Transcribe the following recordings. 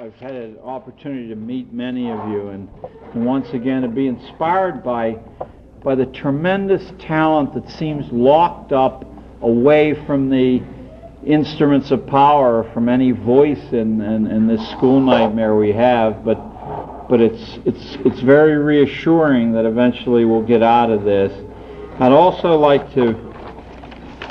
I've had an opportunity to meet many of you and, and once again to be inspired by, by the tremendous talent that seems locked up away from the instruments of power, from any voice in, in, in this school nightmare we have. But, but it's, it's, it's very reassuring that eventually we'll get out of this. I'd also like to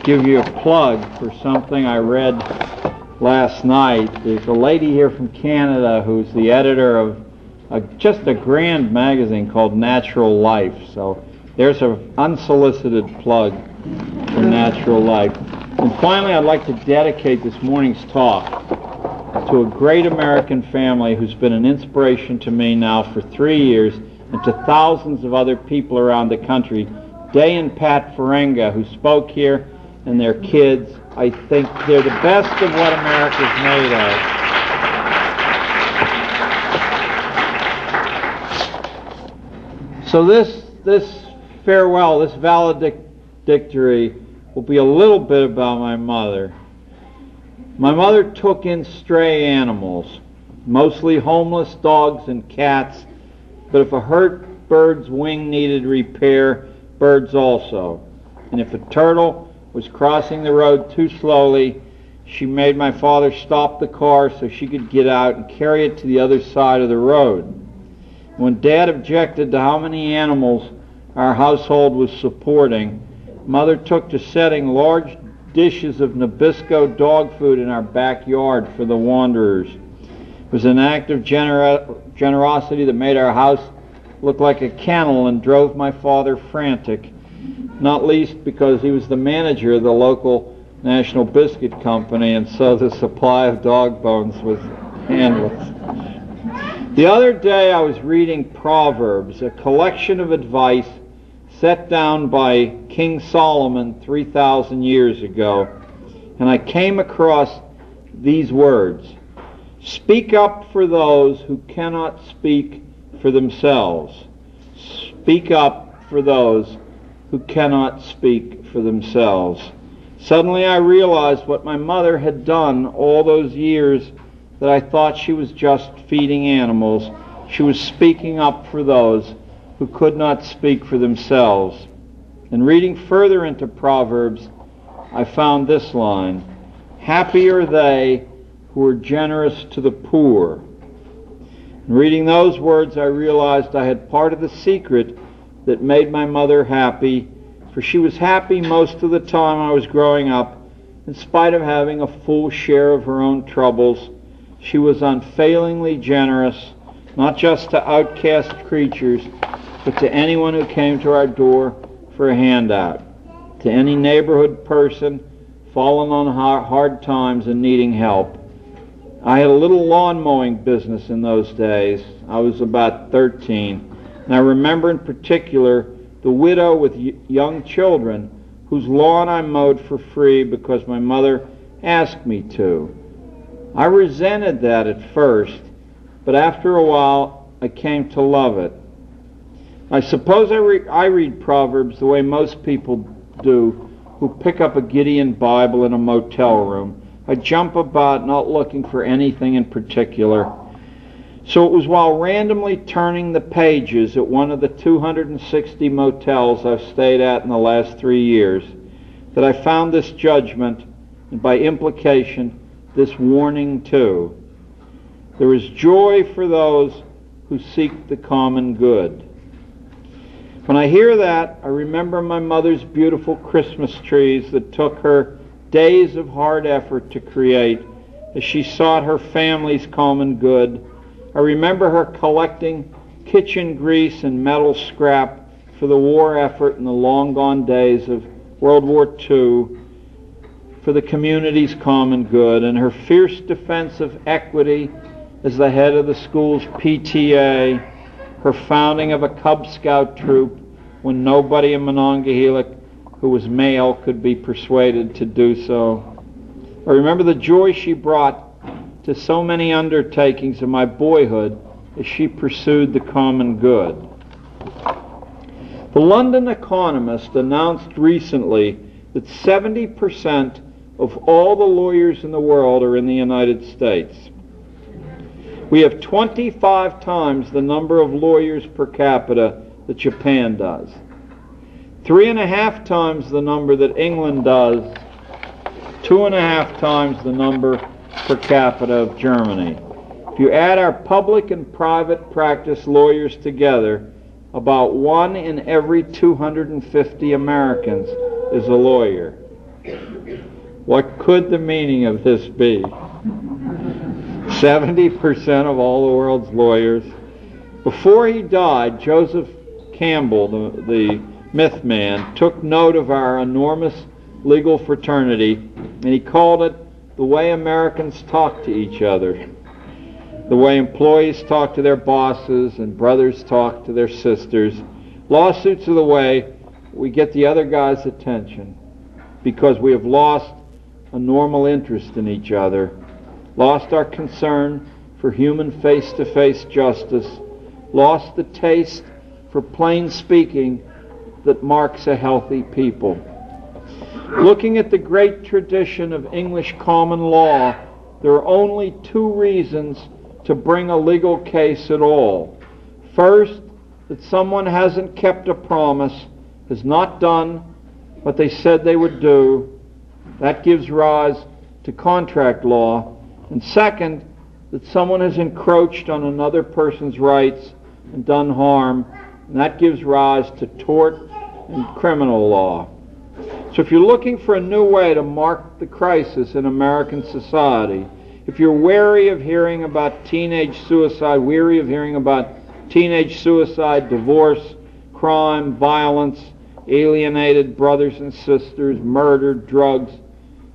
give you a plug for something I read last night. There's a lady here from Canada who's the editor of a, just a grand magazine called Natural Life. So there's an unsolicited plug for Natural Life. And finally, I'd like to dedicate this morning's talk to a great American family who's been an inspiration to me now for three years and to thousands of other people around the country. Day and Pat Farenga, who spoke here, and their kids, I think they're the best of what America's made of. So this this farewell, this valedictory will be a little bit about my mother. My mother took in stray animals, mostly homeless dogs and cats, but if a hurt bird's wing needed repair, birds also. And if a turtle was crossing the road too slowly. She made my father stop the car so she could get out and carry it to the other side of the road. When Dad objected to how many animals our household was supporting, Mother took to setting large dishes of Nabisco dog food in our backyard for the wanderers. It was an act of gener- generosity that made our house look like a kennel and drove my father frantic not least because he was the manager of the local National Biscuit Company, and so the supply of dog bones was endless. The other day I was reading Proverbs, a collection of advice set down by King Solomon 3,000 years ago, and I came across these words Speak up for those who cannot speak for themselves. Speak up for those who cannot speak for themselves. Suddenly I realized what my mother had done all those years that I thought she was just feeding animals. She was speaking up for those who could not speak for themselves. And reading further into Proverbs, I found this line Happy are they who are generous to the poor. And reading those words, I realized I had part of the secret that made my mother happy, for she was happy most of the time I was growing up. In spite of having a full share of her own troubles, she was unfailingly generous, not just to outcast creatures, but to anyone who came to our door for a handout, to any neighborhood person fallen on hard times and needing help. I had a little lawn mowing business in those days. I was about 13. And I remember in particular the widow with young children whose lawn I mowed for free because my mother asked me to. I resented that at first, but after a while I came to love it. I suppose I, re- I read Proverbs the way most people do who pick up a Gideon Bible in a motel room. I jump about not looking for anything in particular. So it was while randomly turning the pages at one of the 260 motels I've stayed at in the last three years that I found this judgment, and by implication, this warning too. There is joy for those who seek the common good. When I hear that, I remember my mother's beautiful Christmas trees that took her days of hard effort to create as she sought her family's common good I remember her collecting kitchen grease and metal scrap for the war effort in the long gone days of World War II for the community's common good and her fierce defense of equity as the head of the school's PTA, her founding of a Cub Scout troop when nobody in Monongahela who was male could be persuaded to do so. I remember the joy she brought to so many undertakings of my boyhood as she pursued the common good. The London Economist announced recently that 70% of all the lawyers in the world are in the United States. We have 25 times the number of lawyers per capita that Japan does. Three and a half times the number that England does. Two and a half times the number per capita of Germany. If you add our public and private practice lawyers together, about one in every 250 Americans is a lawyer. What could the meaning of this be? 70% of all the world's lawyers. Before he died, Joseph Campbell, the, the myth man, took note of our enormous legal fraternity and he called it the way Americans talk to each other. The way employees talk to their bosses and brothers talk to their sisters. Lawsuits are the way we get the other guy's attention because we have lost a normal interest in each other lost our concern for human face to face justice, lost the taste for plain speaking that marks a healthy people. Looking at the great tradition of English common law, there are only two reasons to bring a legal case at all. First, that someone hasn't kept a promise, has not done what they said they would do. That gives rise to contract law. And second, that someone has encroached on another person's rights and done harm, and that gives rise to tort and criminal law. So if you're looking for a new way to mark the crisis in American society, if you're wary of hearing about teenage suicide, weary of hearing about teenage suicide, divorce, crime, violence, alienated brothers and sisters, murder, drugs,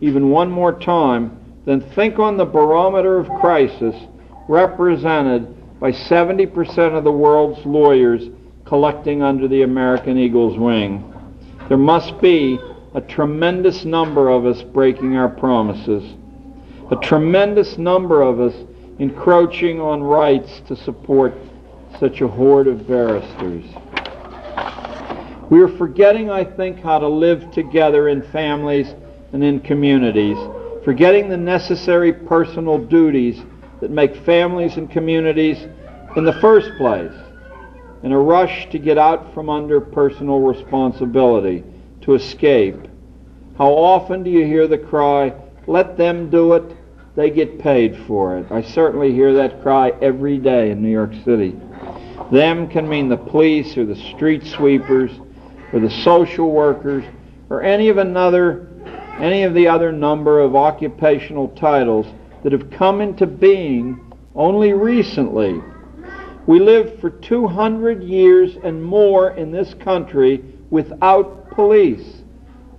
even one more time, then think on the barometer of crisis represented by 70% of the world's lawyers collecting under the American Eagle's wing. There must be a tremendous number of us breaking our promises, a tremendous number of us encroaching on rights to support such a horde of barristers. We are forgetting, I think, how to live together in families and in communities forgetting the necessary personal duties that make families and communities in the first place, in a rush to get out from under personal responsibility, to escape. How often do you hear the cry, let them do it, they get paid for it? I certainly hear that cry every day in New York City. Them can mean the police or the street sweepers or the social workers or any of another any of the other number of occupational titles that have come into being only recently. We lived for 200 years and more in this country without police.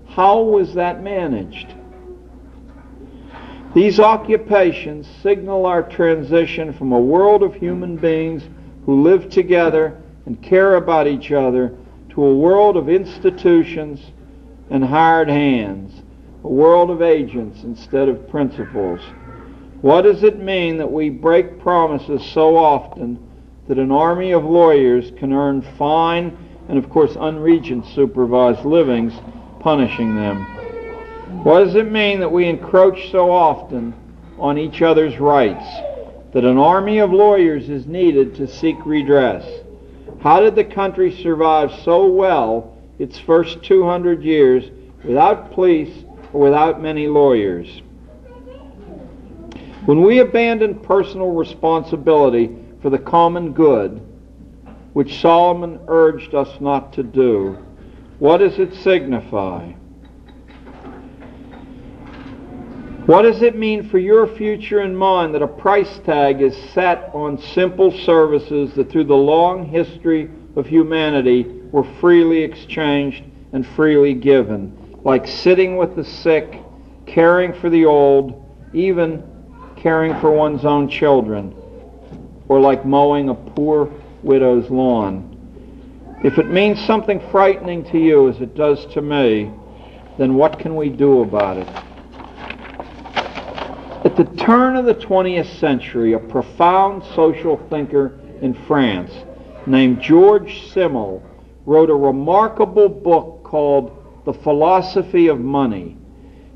How was that managed? These occupations signal our transition from a world of human beings who live together and care about each other to a world of institutions and hired hands a world of agents instead of principals. What does it mean that we break promises so often that an army of lawyers can earn fine and, of course, unregent supervised livings, punishing them? What does it mean that we encroach so often on each other's rights, that an army of lawyers is needed to seek redress? How did the country survive so well its first 200 years without police or without many lawyers. When we abandon personal responsibility for the common good, which Solomon urged us not to do, what does it signify? What does it mean for your future and mine that a price tag is set on simple services that through the long history of humanity were freely exchanged and freely given? like sitting with the sick, caring for the old, even caring for one's own children, or like mowing a poor widow's lawn. If it means something frightening to you as it does to me, then what can we do about it? At the turn of the 20th century, a profound social thinker in France named George Simmel wrote a remarkable book called the Philosophy of Money.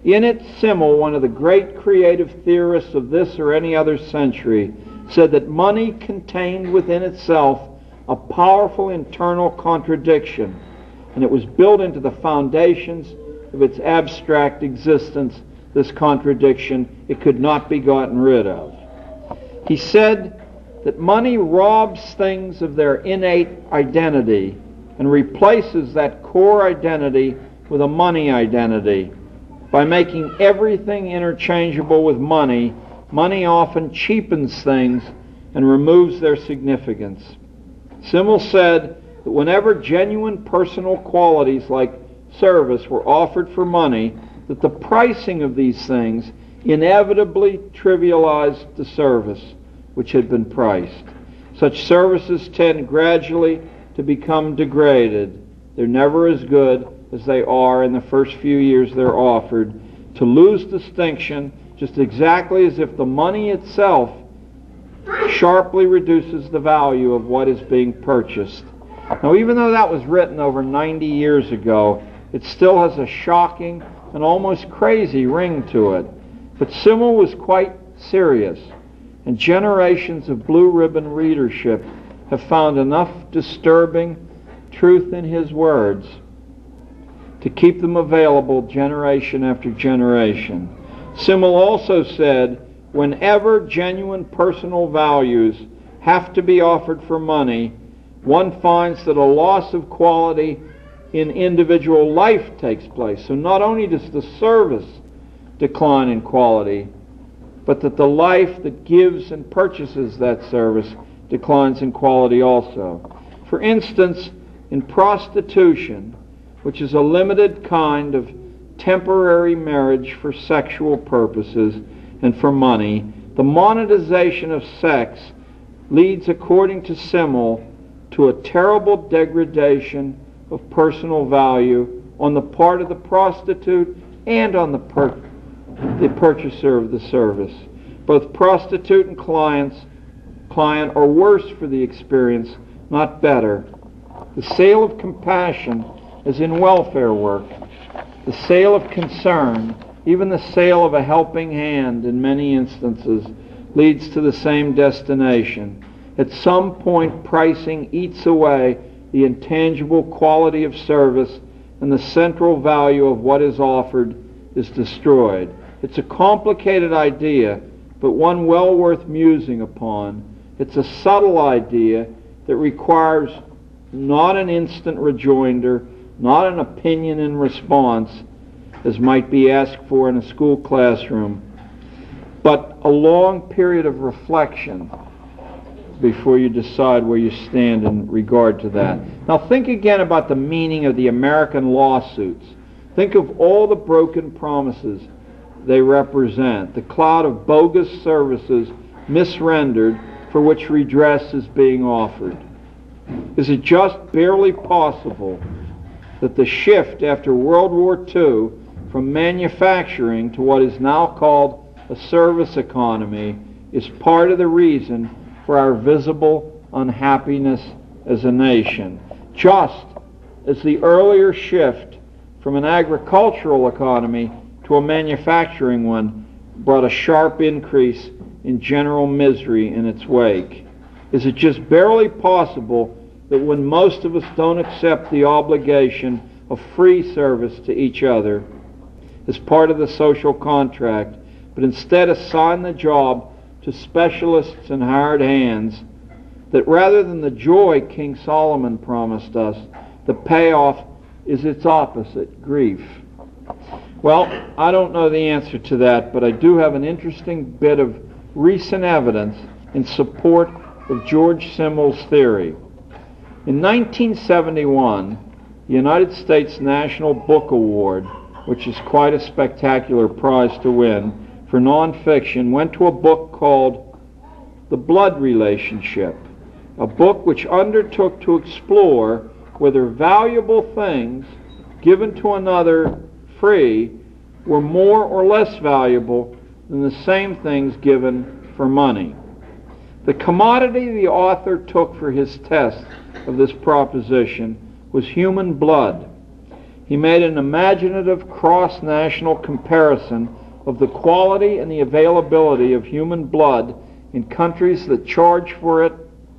In it, Simmel, one of the great creative theorists of this or any other century, said that money contained within itself a powerful internal contradiction, and it was built into the foundations of its abstract existence, this contradiction, it could not be gotten rid of. He said that money robs things of their innate identity and replaces that core identity with a money identity. By making everything interchangeable with money, money often cheapens things and removes their significance. Simmel said that whenever genuine personal qualities like service were offered for money, that the pricing of these things inevitably trivialized the service which had been priced. Such services tend gradually to become degraded. They're never as good as they are in the first few years they're offered, to lose distinction just exactly as if the money itself sharply reduces the value of what is being purchased. Now, even though that was written over 90 years ago, it still has a shocking and almost crazy ring to it. But Simmel was quite serious, and generations of blue ribbon readership have found enough disturbing truth in his words to keep them available generation after generation. Simmel also said, whenever genuine personal values have to be offered for money, one finds that a loss of quality in individual life takes place. So not only does the service decline in quality, but that the life that gives and purchases that service declines in quality also. For instance, in prostitution, which is a limited kind of temporary marriage for sexual purposes and for money, the monetization of sex leads, according to Simmel, to a terrible degradation of personal value on the part of the prostitute and on the, per- the purchaser of the service. Both prostitute and clients, client are worse for the experience, not better. The sale of compassion is in welfare work. The sale of concern, even the sale of a helping hand in many instances, leads to the same destination. At some point, pricing eats away the intangible quality of service and the central value of what is offered is destroyed. It's a complicated idea, but one well worth musing upon. It's a subtle idea that requires not an instant rejoinder, not an opinion in response, as might be asked for in a school classroom, but a long period of reflection before you decide where you stand in regard to that. Now think again about the meaning of the American lawsuits. Think of all the broken promises they represent, the cloud of bogus services misrendered for which redress is being offered. Is it just barely possible that the shift after World War II from manufacturing to what is now called a service economy is part of the reason for our visible unhappiness as a nation. Just as the earlier shift from an agricultural economy to a manufacturing one brought a sharp increase in general misery in its wake. Is it just barely possible that when most of us don't accept the obligation of free service to each other as part of the social contract, but instead assign the job to specialists and hired hands that rather than the joy King Solomon promised us, the payoff is its opposite, grief. Well, I don't know the answer to that, but I do have an interesting bit of recent evidence in support of George Simmel's theory. In 1971, the United States National Book Award, which is quite a spectacular prize to win, for nonfiction went to a book called The Blood Relationship, a book which undertook to explore whether valuable things given to another free were more or less valuable than the same things given for money. The commodity the author took for his test of this proposition was human blood. He made an imaginative cross national comparison of the quality and the availability of human blood in countries that charge for it,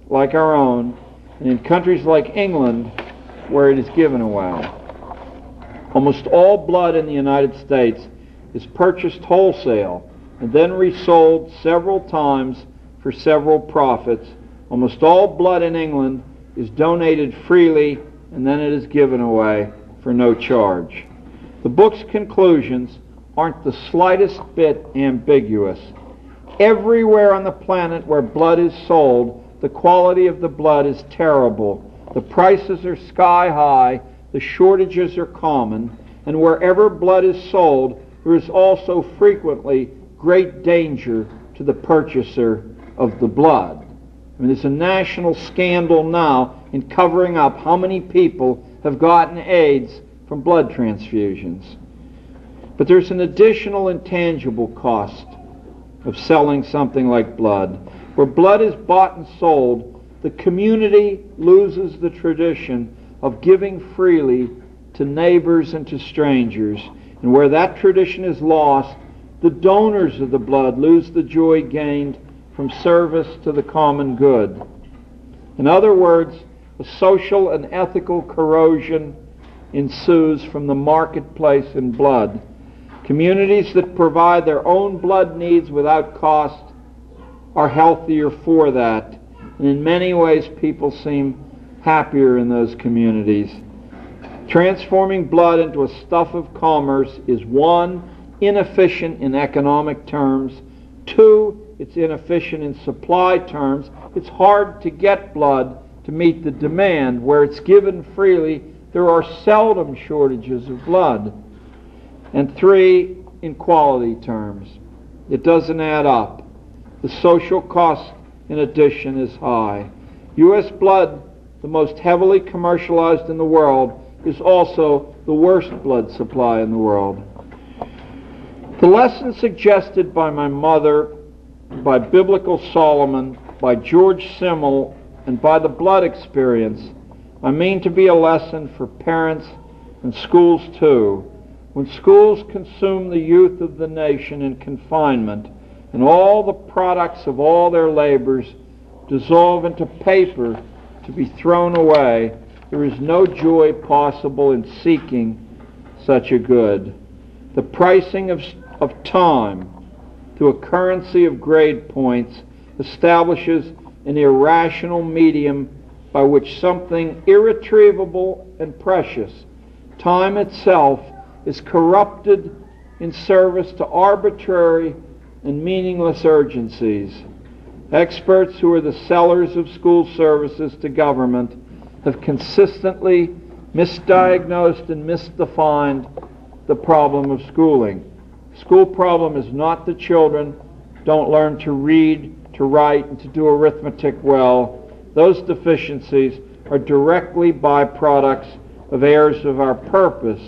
like our own, and in countries like England, where it is given away. Almost all blood in the United States is purchased wholesale and then resold several times for several profits. Almost all blood in England is donated freely and then it is given away for no charge. The book's conclusions aren't the slightest bit ambiguous. Everywhere on the planet where blood is sold, the quality of the blood is terrible. The prices are sky high, the shortages are common, and wherever blood is sold, there is also frequently great danger to the purchaser of the blood. I mean, there's a national scandal now in covering up how many people have gotten AIDS from blood transfusions. But there's an additional intangible cost of selling something like blood. Where blood is bought and sold, the community loses the tradition of giving freely to neighbors and to strangers. And where that tradition is lost, the donors of the blood lose the joy gained from service to the common good. In other words, a social and ethical corrosion ensues from the marketplace in blood. Communities that provide their own blood needs without cost are healthier for that. And in many ways, people seem happier in those communities. Transforming blood into a stuff of commerce is one, inefficient in economic terms, two, it's inefficient in supply terms. It's hard to get blood to meet the demand. Where it's given freely, there are seldom shortages of blood. And three, in quality terms, it doesn't add up. The social cost, in addition, is high. U.S. blood, the most heavily commercialized in the world, is also the worst blood supply in the world. The lesson suggested by my mother, by Biblical Solomon, by George Simmel, and by the blood experience, I mean to be a lesson for parents and schools too. When schools consume the youth of the nation in confinement, and all the products of all their labors dissolve into paper to be thrown away, there is no joy possible in seeking such a good. The pricing of, of time through a currency of grade points establishes an irrational medium by which something irretrievable and precious, time itself, is corrupted in service to arbitrary and meaningless urgencies. Experts who are the sellers of school services to government have consistently misdiagnosed and misdefined the problem of schooling. School problem is not the children don't learn to read, to write, and to do arithmetic well. Those deficiencies are directly byproducts of errors of our purpose.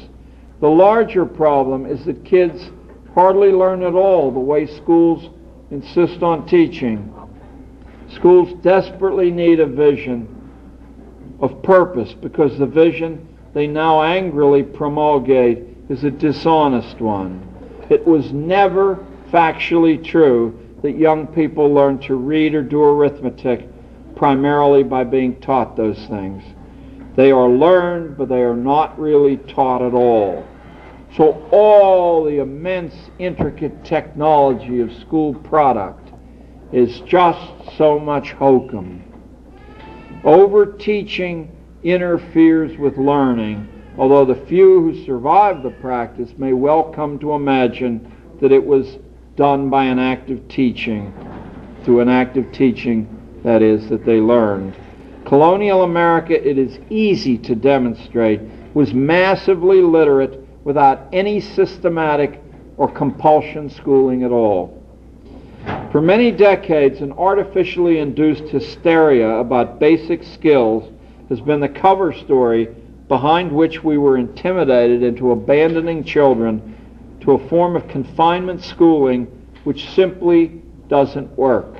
The larger problem is that kids hardly learn at all the way schools insist on teaching. Schools desperately need a vision of purpose because the vision they now angrily promulgate is a dishonest one. It was never factually true that young people learn to read or do arithmetic primarily by being taught those things. They are learned, but they are not really taught at all. So all the immense, intricate technology of school product is just so much hokum. Overteaching interferes with learning, although the few who survive the practice may well come to imagine that it was done by an act of teaching, through an act of teaching, that is, that they learned. Colonial America, it is easy to demonstrate, was massively literate without any systematic or compulsion schooling at all. For many decades, an artificially induced hysteria about basic skills has been the cover story behind which we were intimidated into abandoning children to a form of confinement schooling which simply doesn't work.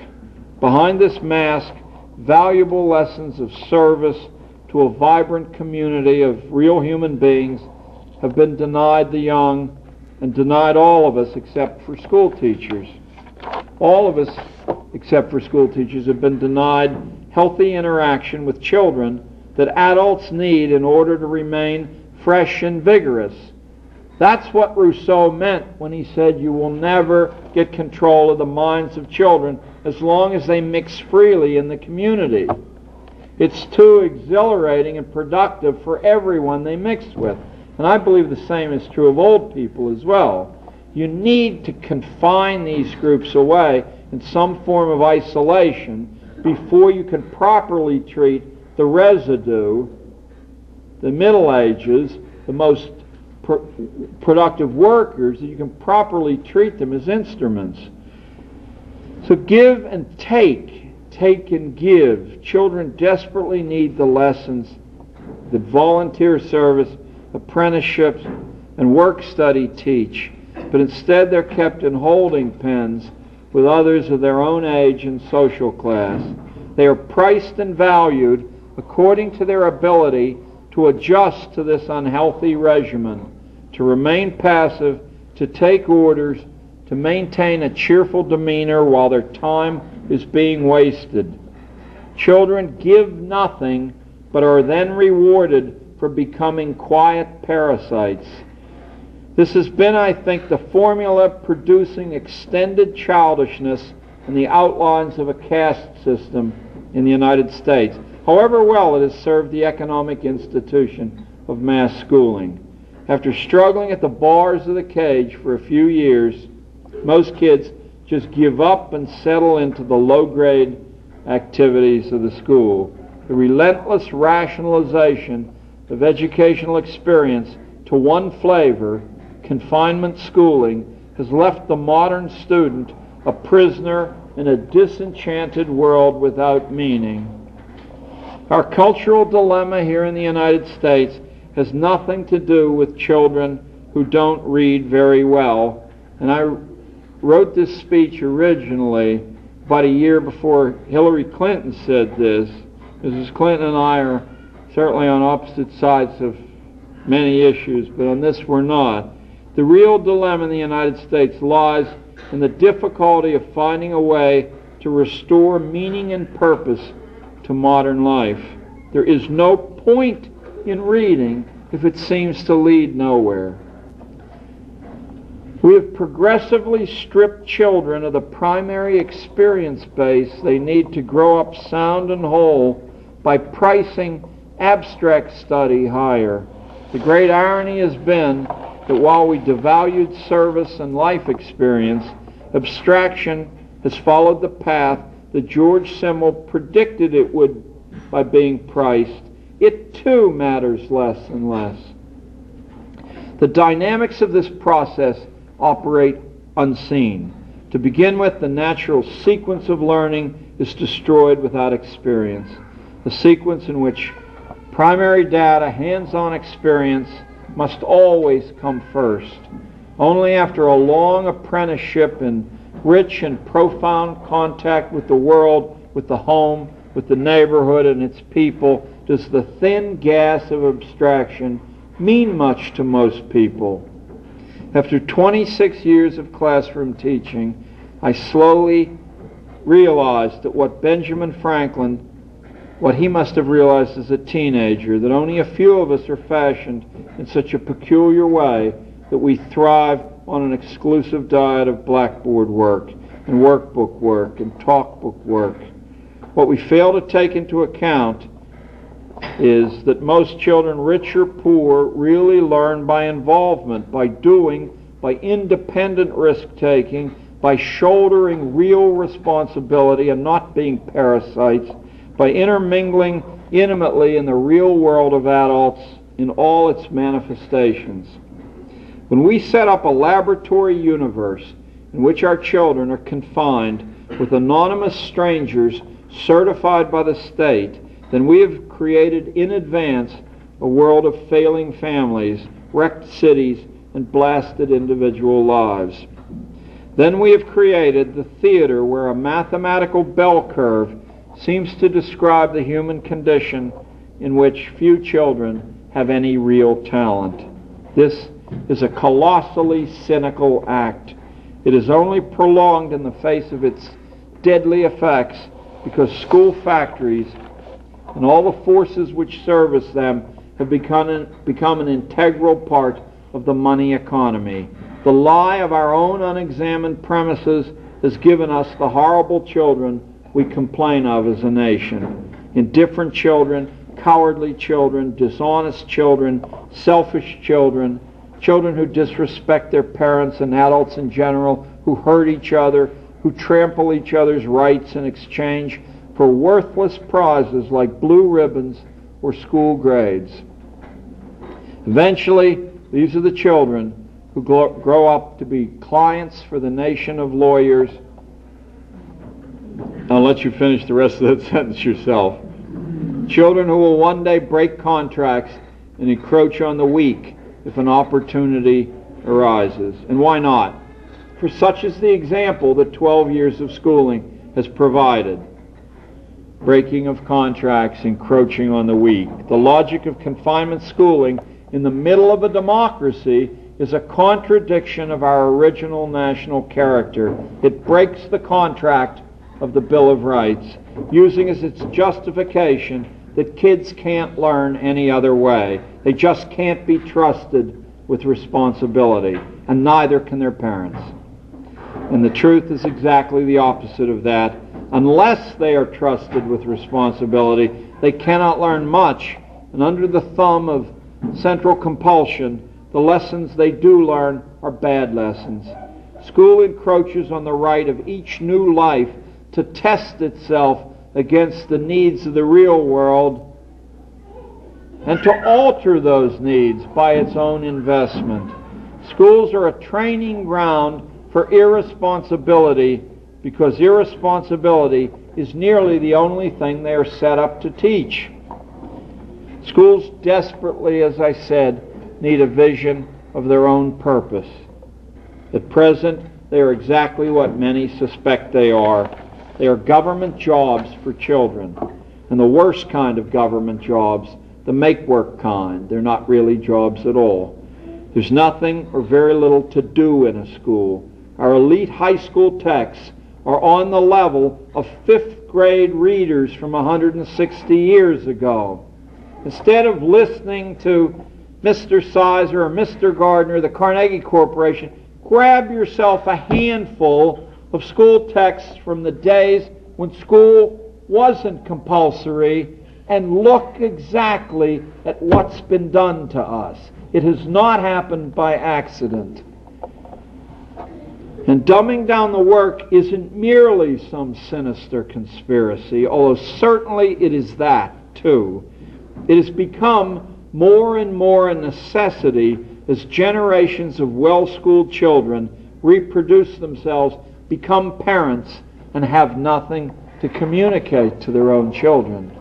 Behind this mask, valuable lessons of service to a vibrant community of real human beings have been denied the young and denied all of us except for school teachers. All of us except for school teachers, have been denied healthy interaction with children that adults need in order to remain fresh and vigorous. That's what Rousseau meant when he said you will never get control of the minds of children as long as they mix freely in the community. It's too exhilarating and productive for everyone they mix with. And I believe the same is true of old people as well. You need to confine these groups away in some form of isolation before you can properly treat the residue, the Middle Ages, the most productive workers, that you can properly treat them as instruments. So give and take, take and give. Children desperately need the lessons that volunteer service, apprenticeships, and work study teach, but instead they're kept in holding pens with others of their own age and social class. They are priced and valued according to their ability to adjust to this unhealthy regimen, to remain passive, to take orders, to maintain a cheerful demeanor while their time is being wasted. Children give nothing, but are then rewarded for becoming quiet parasites. This has been, I think, the formula producing extended childishness and the outlines of a caste system in the United States however well it has served the economic institution of mass schooling. After struggling at the bars of the cage for a few years, most kids just give up and settle into the low grade activities of the school. The relentless rationalization of educational experience to one flavor, confinement schooling, has left the modern student a prisoner in a disenchanted world without meaning. Our cultural dilemma here in the United States has nothing to do with children who don't read very well. And I wrote this speech originally about a year before Hillary Clinton said this. Mrs. Clinton and I are certainly on opposite sides of many issues, but on this we're not. The real dilemma in the United States lies in the difficulty of finding a way to restore meaning and purpose to modern life. There is no point in reading if it seems to lead nowhere. We have progressively stripped children of the primary experience base they need to grow up sound and whole by pricing abstract study higher. The great irony has been that while we devalued service and life experience, abstraction has followed the path that George Simmel predicted it would by being priced, it too matters less and less. The dynamics of this process operate unseen. To begin with, the natural sequence of learning is destroyed without experience. The sequence in which primary data, hands on experience, must always come first. Only after a long apprenticeship in rich and profound contact with the world, with the home, with the neighborhood and its people, does the thin gas of abstraction mean much to most people? After 26 years of classroom teaching, I slowly realized that what Benjamin Franklin, what he must have realized as a teenager, that only a few of us are fashioned in such a peculiar way that we thrive on an exclusive diet of blackboard work and workbook work and talkbook work. What we fail to take into account is that most children, rich or poor, really learn by involvement, by doing, by independent risk taking, by shouldering real responsibility and not being parasites, by intermingling intimately in the real world of adults in all its manifestations. When we set up a laboratory universe in which our children are confined with anonymous strangers certified by the state, then we have created in advance a world of failing families, wrecked cities, and blasted individual lives. Then we have created the theater where a mathematical bell curve seems to describe the human condition in which few children have any real talent. This is a colossally cynical act. It is only prolonged in the face of its deadly effects because school factories and all the forces which service them have become an, become an integral part of the money economy. The lie of our own unexamined premises has given us the horrible children we complain of as a nation. Indifferent children, cowardly children, dishonest children, selfish children, children who disrespect their parents and adults in general, who hurt each other, who trample each other's rights in exchange for worthless prizes like blue ribbons or school grades. Eventually, these are the children who grow up to be clients for the nation of lawyers. I'll let you finish the rest of that sentence yourself. Children who will one day break contracts and encroach on the weak if an opportunity arises. And why not? For such is the example that 12 years of schooling has provided. Breaking of contracts, encroaching on the weak. The logic of confinement schooling in the middle of a democracy is a contradiction of our original national character. It breaks the contract of the Bill of Rights, using as its justification that kids can't learn any other way. They just can't be trusted with responsibility, and neither can their parents. And the truth is exactly the opposite of that. Unless they are trusted with responsibility, they cannot learn much, and under the thumb of central compulsion, the lessons they do learn are bad lessons. School encroaches on the right of each new life to test itself against the needs of the real world and to alter those needs by its own investment. Schools are a training ground for irresponsibility because irresponsibility is nearly the only thing they are set up to teach. Schools desperately, as I said, need a vision of their own purpose. At present, they are exactly what many suspect they are. They are government jobs for children, and the worst kind of government jobs, the make work kind. They're not really jobs at all. There's nothing or very little to do in a school. Our elite high school texts are on the level of fifth grade readers from 160 years ago. Instead of listening to Mr. Sizer or Mr. Gardner, the Carnegie Corporation, grab yourself a handful of school texts from the days when school wasn't compulsory and look exactly at what's been done to us. It has not happened by accident. And dumbing down the work isn't merely some sinister conspiracy, although certainly it is that too. It has become more and more a necessity as generations of well schooled children reproduce themselves, become parents, and have nothing to communicate to their own children.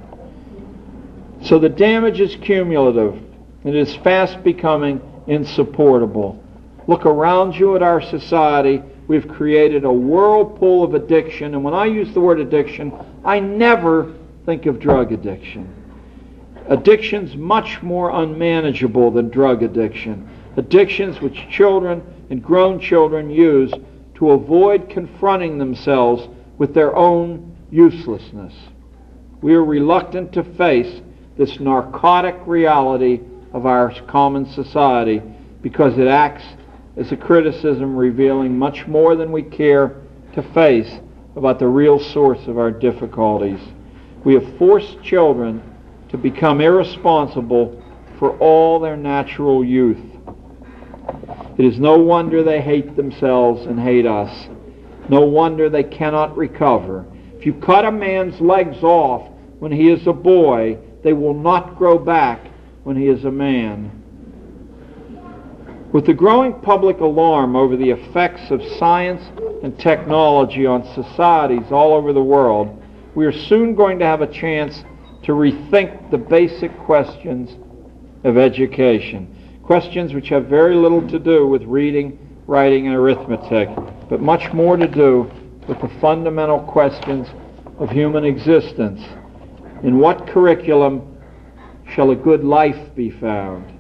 So the damage is cumulative. It is fast becoming insupportable. Look around you at our society. We've created a whirlpool of addiction. And when I use the word addiction, I never think of drug addiction. Addictions much more unmanageable than drug addiction. Addictions which children and grown children use to avoid confronting themselves with their own uselessness. We are reluctant to face this narcotic reality of our common society because it acts as a criticism revealing much more than we care to face about the real source of our difficulties. We have forced children to become irresponsible for all their natural youth. It is no wonder they hate themselves and hate us. No wonder they cannot recover. If you cut a man's legs off when he is a boy, they will not grow back when he is a man. With the growing public alarm over the effects of science and technology on societies all over the world, we are soon going to have a chance to rethink the basic questions of education. Questions which have very little to do with reading, writing, and arithmetic, but much more to do with the fundamental questions of human existence. In what curriculum shall a good life be found?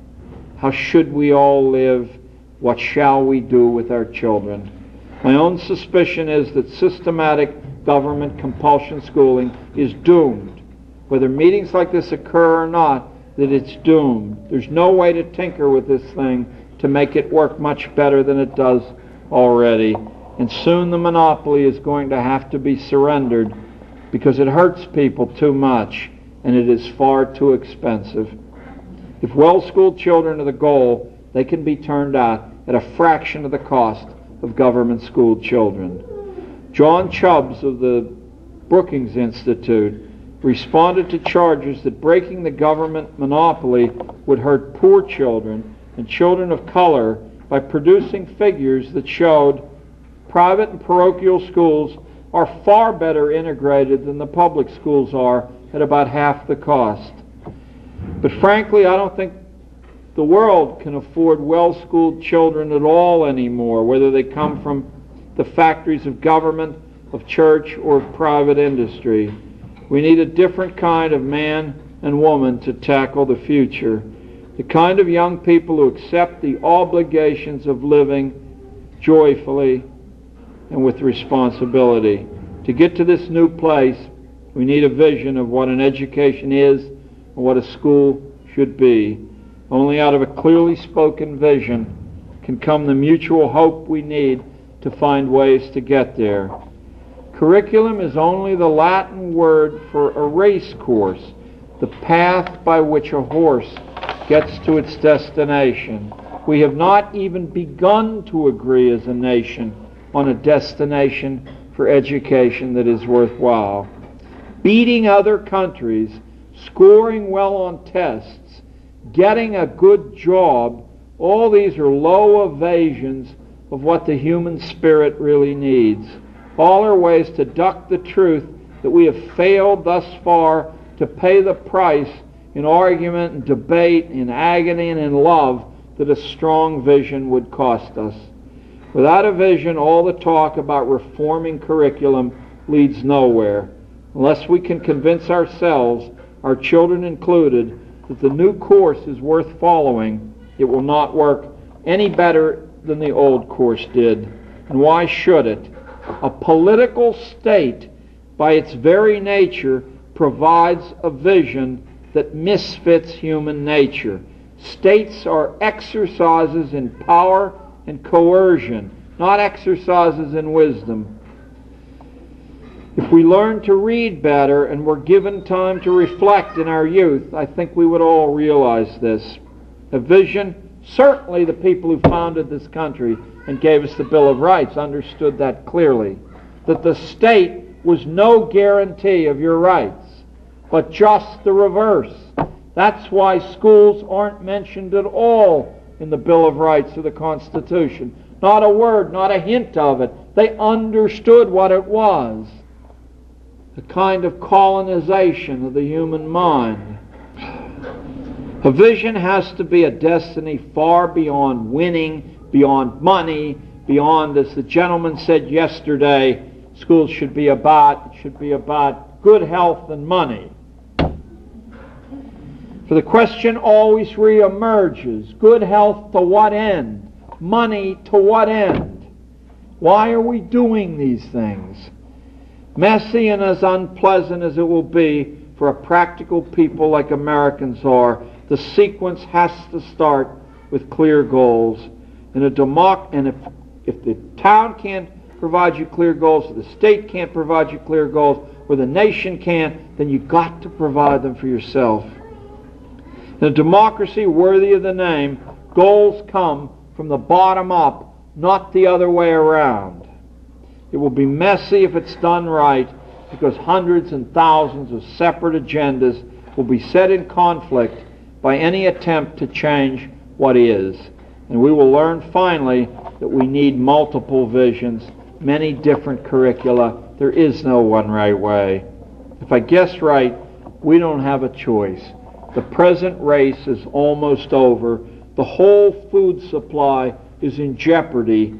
How should we all live? What shall we do with our children? My own suspicion is that systematic government compulsion schooling is doomed. Whether meetings like this occur or not, that it's doomed. There's no way to tinker with this thing to make it work much better than it does already. And soon the monopoly is going to have to be surrendered because it hurts people too much and it is far too expensive. If well schooled children are the goal, they can be turned out at a fraction of the cost of government schooled children. John Chubbs of the Brookings Institute responded to charges that breaking the government monopoly would hurt poor children and children of color by producing figures that showed private and parochial schools are far better integrated than the public schools are at about half the cost. But frankly, I don't think the world can afford well schooled children at all anymore, whether they come from the factories of government, of church, or of private industry. We need a different kind of man and woman to tackle the future. The kind of young people who accept the obligations of living joyfully and with responsibility. To get to this new place, we need a vision of what an education is and what a school should be. Only out of a clearly spoken vision can come the mutual hope we need to find ways to get there. Curriculum is only the Latin word for a race course, the path by which a horse gets to its destination. We have not even begun to agree as a nation on a destination for education that is worthwhile. Beating other countries, scoring well on tests, getting a good job, all these are low evasions of what the human spirit really needs. All are ways to duck the truth that we have failed thus far to pay the price in argument and debate, in agony and in love that a strong vision would cost us. Without a vision, all the talk about reforming curriculum leads nowhere. Unless we can convince ourselves, our children included, that the new course is worth following, it will not work any better than the old course did. And why should it? A political state, by its very nature, provides a vision that misfits human nature. States are exercises in power and coercion, not exercises in wisdom. If we learn to read better and were given time to reflect in our youth, I think we would all realize this. A vision, certainly the people who founded this country and gave us the Bill of Rights understood that clearly. That the state was no guarantee of your rights, but just the reverse. That's why schools aren't mentioned at all in the Bill of Rights of the Constitution. Not a word, not a hint of it. They understood what it was a kind of colonization of the human mind. A vision has to be a destiny far beyond winning, beyond money, beyond, as the gentleman said yesterday, schools should be about, it should be about good health and money. For the question always reemerges good health to what end? Money to what end? Why are we doing these things? Messy and as unpleasant as it will be for a practical people like Americans are, the sequence has to start with clear goals. In a democ- and if, if the town can't provide you clear goals, if the state can't provide you clear goals, or the nation can't, then you've got to provide them for yourself. In a democracy worthy of the name, goals come from the bottom up, not the other way around. It will be messy if it's done right because hundreds and thousands of separate agendas will be set in conflict by any attempt to change what is. And we will learn finally that we need multiple visions, many different curricula. There is no one right way. If I guess right, we don't have a choice. The present race is almost over. The whole food supply is in jeopardy,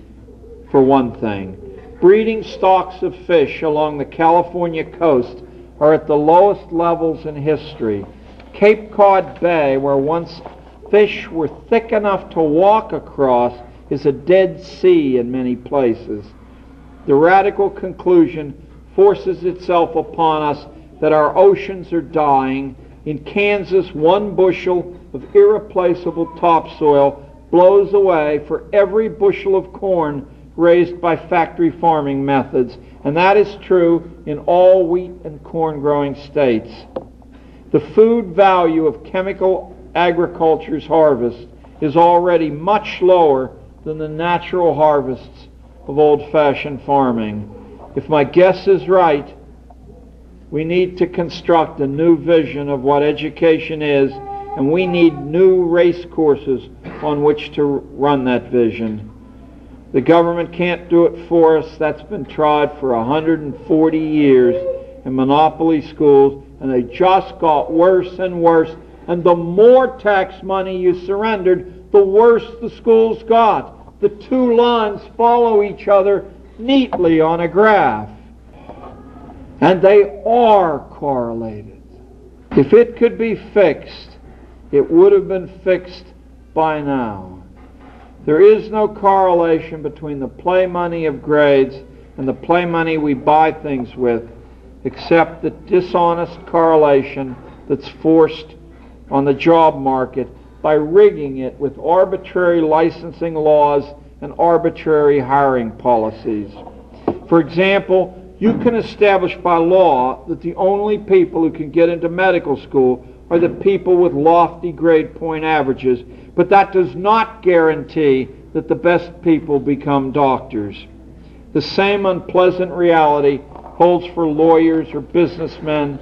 for one thing. Breeding stocks of fish along the California coast are at the lowest levels in history. Cape Cod Bay, where once fish were thick enough to walk across, is a dead sea in many places. The radical conclusion forces itself upon us that our oceans are dying. In Kansas, one bushel of irreplaceable topsoil blows away for every bushel of corn raised by factory farming methods. And that is true in all wheat and corn growing states. The food value of chemical agriculture's harvest is already much lower than the natural harvests of old fashioned farming. If my guess is right, we need to construct a new vision of what education is, and we need new race courses on which to run that vision. The government can't do it for us. That's been tried for 140 years in monopoly schools, and they just got worse and worse. And the more tax money you surrendered, the worse the schools got. The two lines follow each other neatly on a graph. And they are correlated. If it could be fixed, it would have been fixed by now. There is no correlation between the play money of grades and the play money we buy things with, except the dishonest correlation that's forced on the job market by rigging it with arbitrary licensing laws and arbitrary hiring policies. For example, you can establish by law that the only people who can get into medical school are the people with lofty grade point averages but that does not guarantee that the best people become doctors. The same unpleasant reality holds for lawyers or businessmen,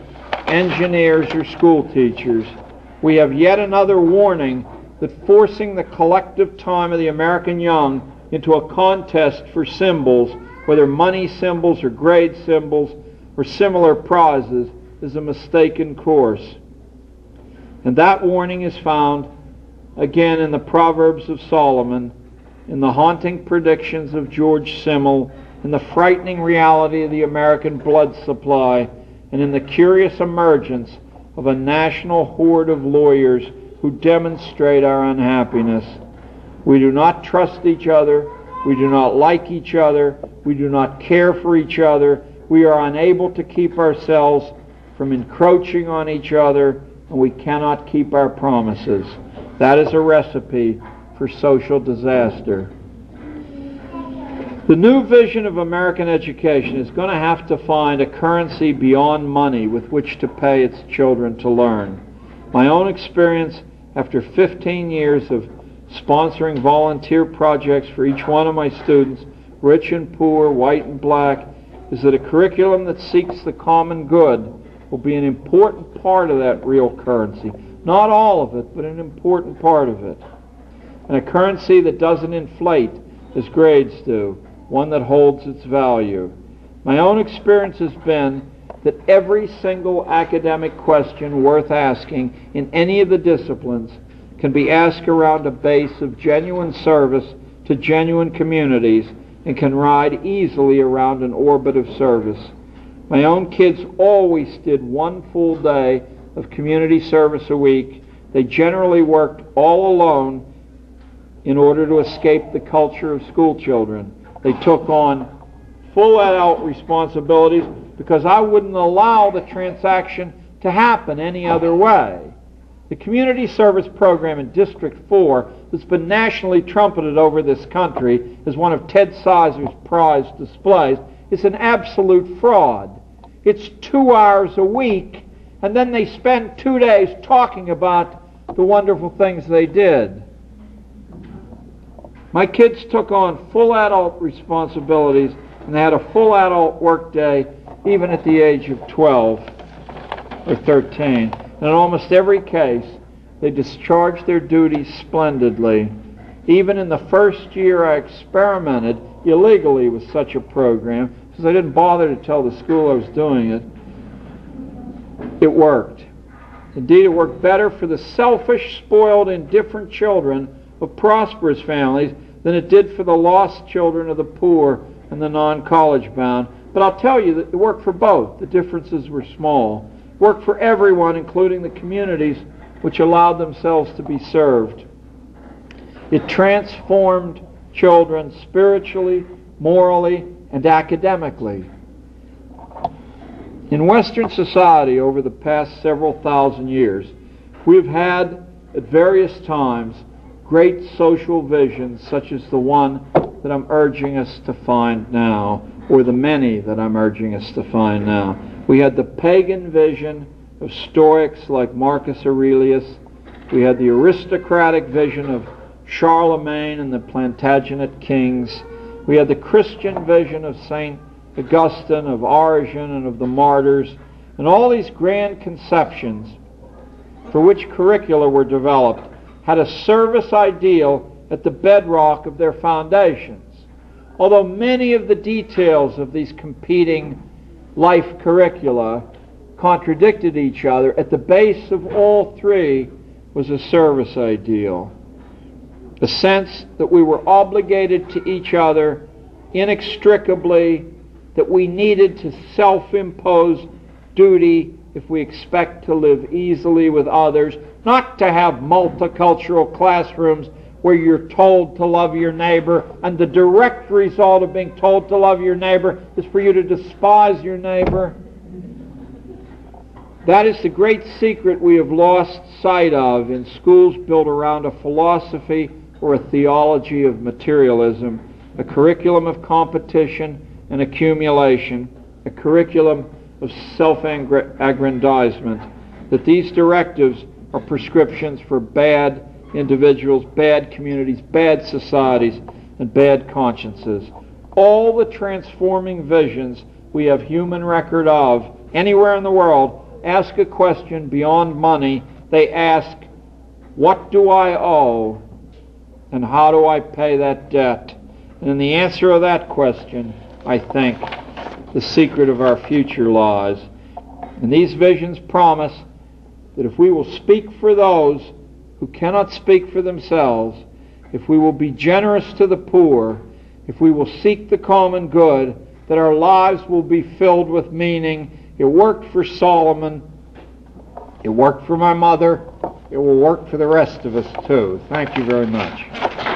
engineers or school teachers. We have yet another warning that forcing the collective time of the American young into a contest for symbols, whether money symbols or grade symbols or similar prizes, is a mistaken course. And that warning is found again in the Proverbs of Solomon, in the haunting predictions of George Simmel, in the frightening reality of the American blood supply, and in the curious emergence of a national horde of lawyers who demonstrate our unhappiness. We do not trust each other. We do not like each other. We do not care for each other. We are unable to keep ourselves from encroaching on each other, and we cannot keep our promises. That is a recipe for social disaster. The new vision of American education is going to have to find a currency beyond money with which to pay its children to learn. My own experience after 15 years of sponsoring volunteer projects for each one of my students, rich and poor, white and black, is that a curriculum that seeks the common good will be an important part of that real currency. Not all of it, but an important part of it. And a currency that doesn't inflate as grades do, one that holds its value. My own experience has been that every single academic question worth asking in any of the disciplines can be asked around a base of genuine service to genuine communities and can ride easily around an orbit of service. My own kids always did one full day of community service a week. They generally worked all alone in order to escape the culture of school children. They took on full adult responsibilities because I wouldn't allow the transaction to happen any other way. The community service program in District 4 that's been nationally trumpeted over this country as one of Ted Sizer's prized displays is an absolute fraud. It's two hours a week and then they spend two days talking about the wonderful things they did. My kids took on full adult responsibilities and they had a full adult work day even at the age of 12 or 13. And in almost every case, they discharged their duties splendidly. Even in the first year I experimented illegally with such a program, because I didn't bother to tell the school I was doing it, it worked. Indeed, it worked better for the selfish, spoiled, indifferent children of prosperous families than it did for the lost children of the poor and the non college bound. But I'll tell you that it worked for both. The differences were small. It worked for everyone, including the communities which allowed themselves to be served. It transformed children spiritually, morally, and academically. In Western society over the past several thousand years, we've had at various times great social visions such as the one that I'm urging us to find now, or the many that I'm urging us to find now. We had the pagan vision of Stoics like Marcus Aurelius. We had the aristocratic vision of Charlemagne and the Plantagenet kings. We had the Christian vision of St. Augustine, of Origen, and of the martyrs, and all these grand conceptions for which curricula were developed had a service ideal at the bedrock of their foundations. Although many of the details of these competing life curricula contradicted each other, at the base of all three was a service ideal. A sense that we were obligated to each other inextricably that we needed to self impose duty if we expect to live easily with others, not to have multicultural classrooms where you're told to love your neighbor, and the direct result of being told to love your neighbor is for you to despise your neighbor. That is the great secret we have lost sight of in schools built around a philosophy or a theology of materialism, a curriculum of competition, and accumulation, a curriculum of self aggrandizement, that these directives are prescriptions for bad individuals, bad communities, bad societies, and bad consciences. All the transforming visions we have human record of anywhere in the world ask a question beyond money. They ask, What do I owe? And how do I pay that debt? And in the answer of that question, I think, the secret of our future lies. And these visions promise that if we will speak for those who cannot speak for themselves, if we will be generous to the poor, if we will seek the common good, that our lives will be filled with meaning. It worked for Solomon. It worked for my mother. It will work for the rest of us too. Thank you very much.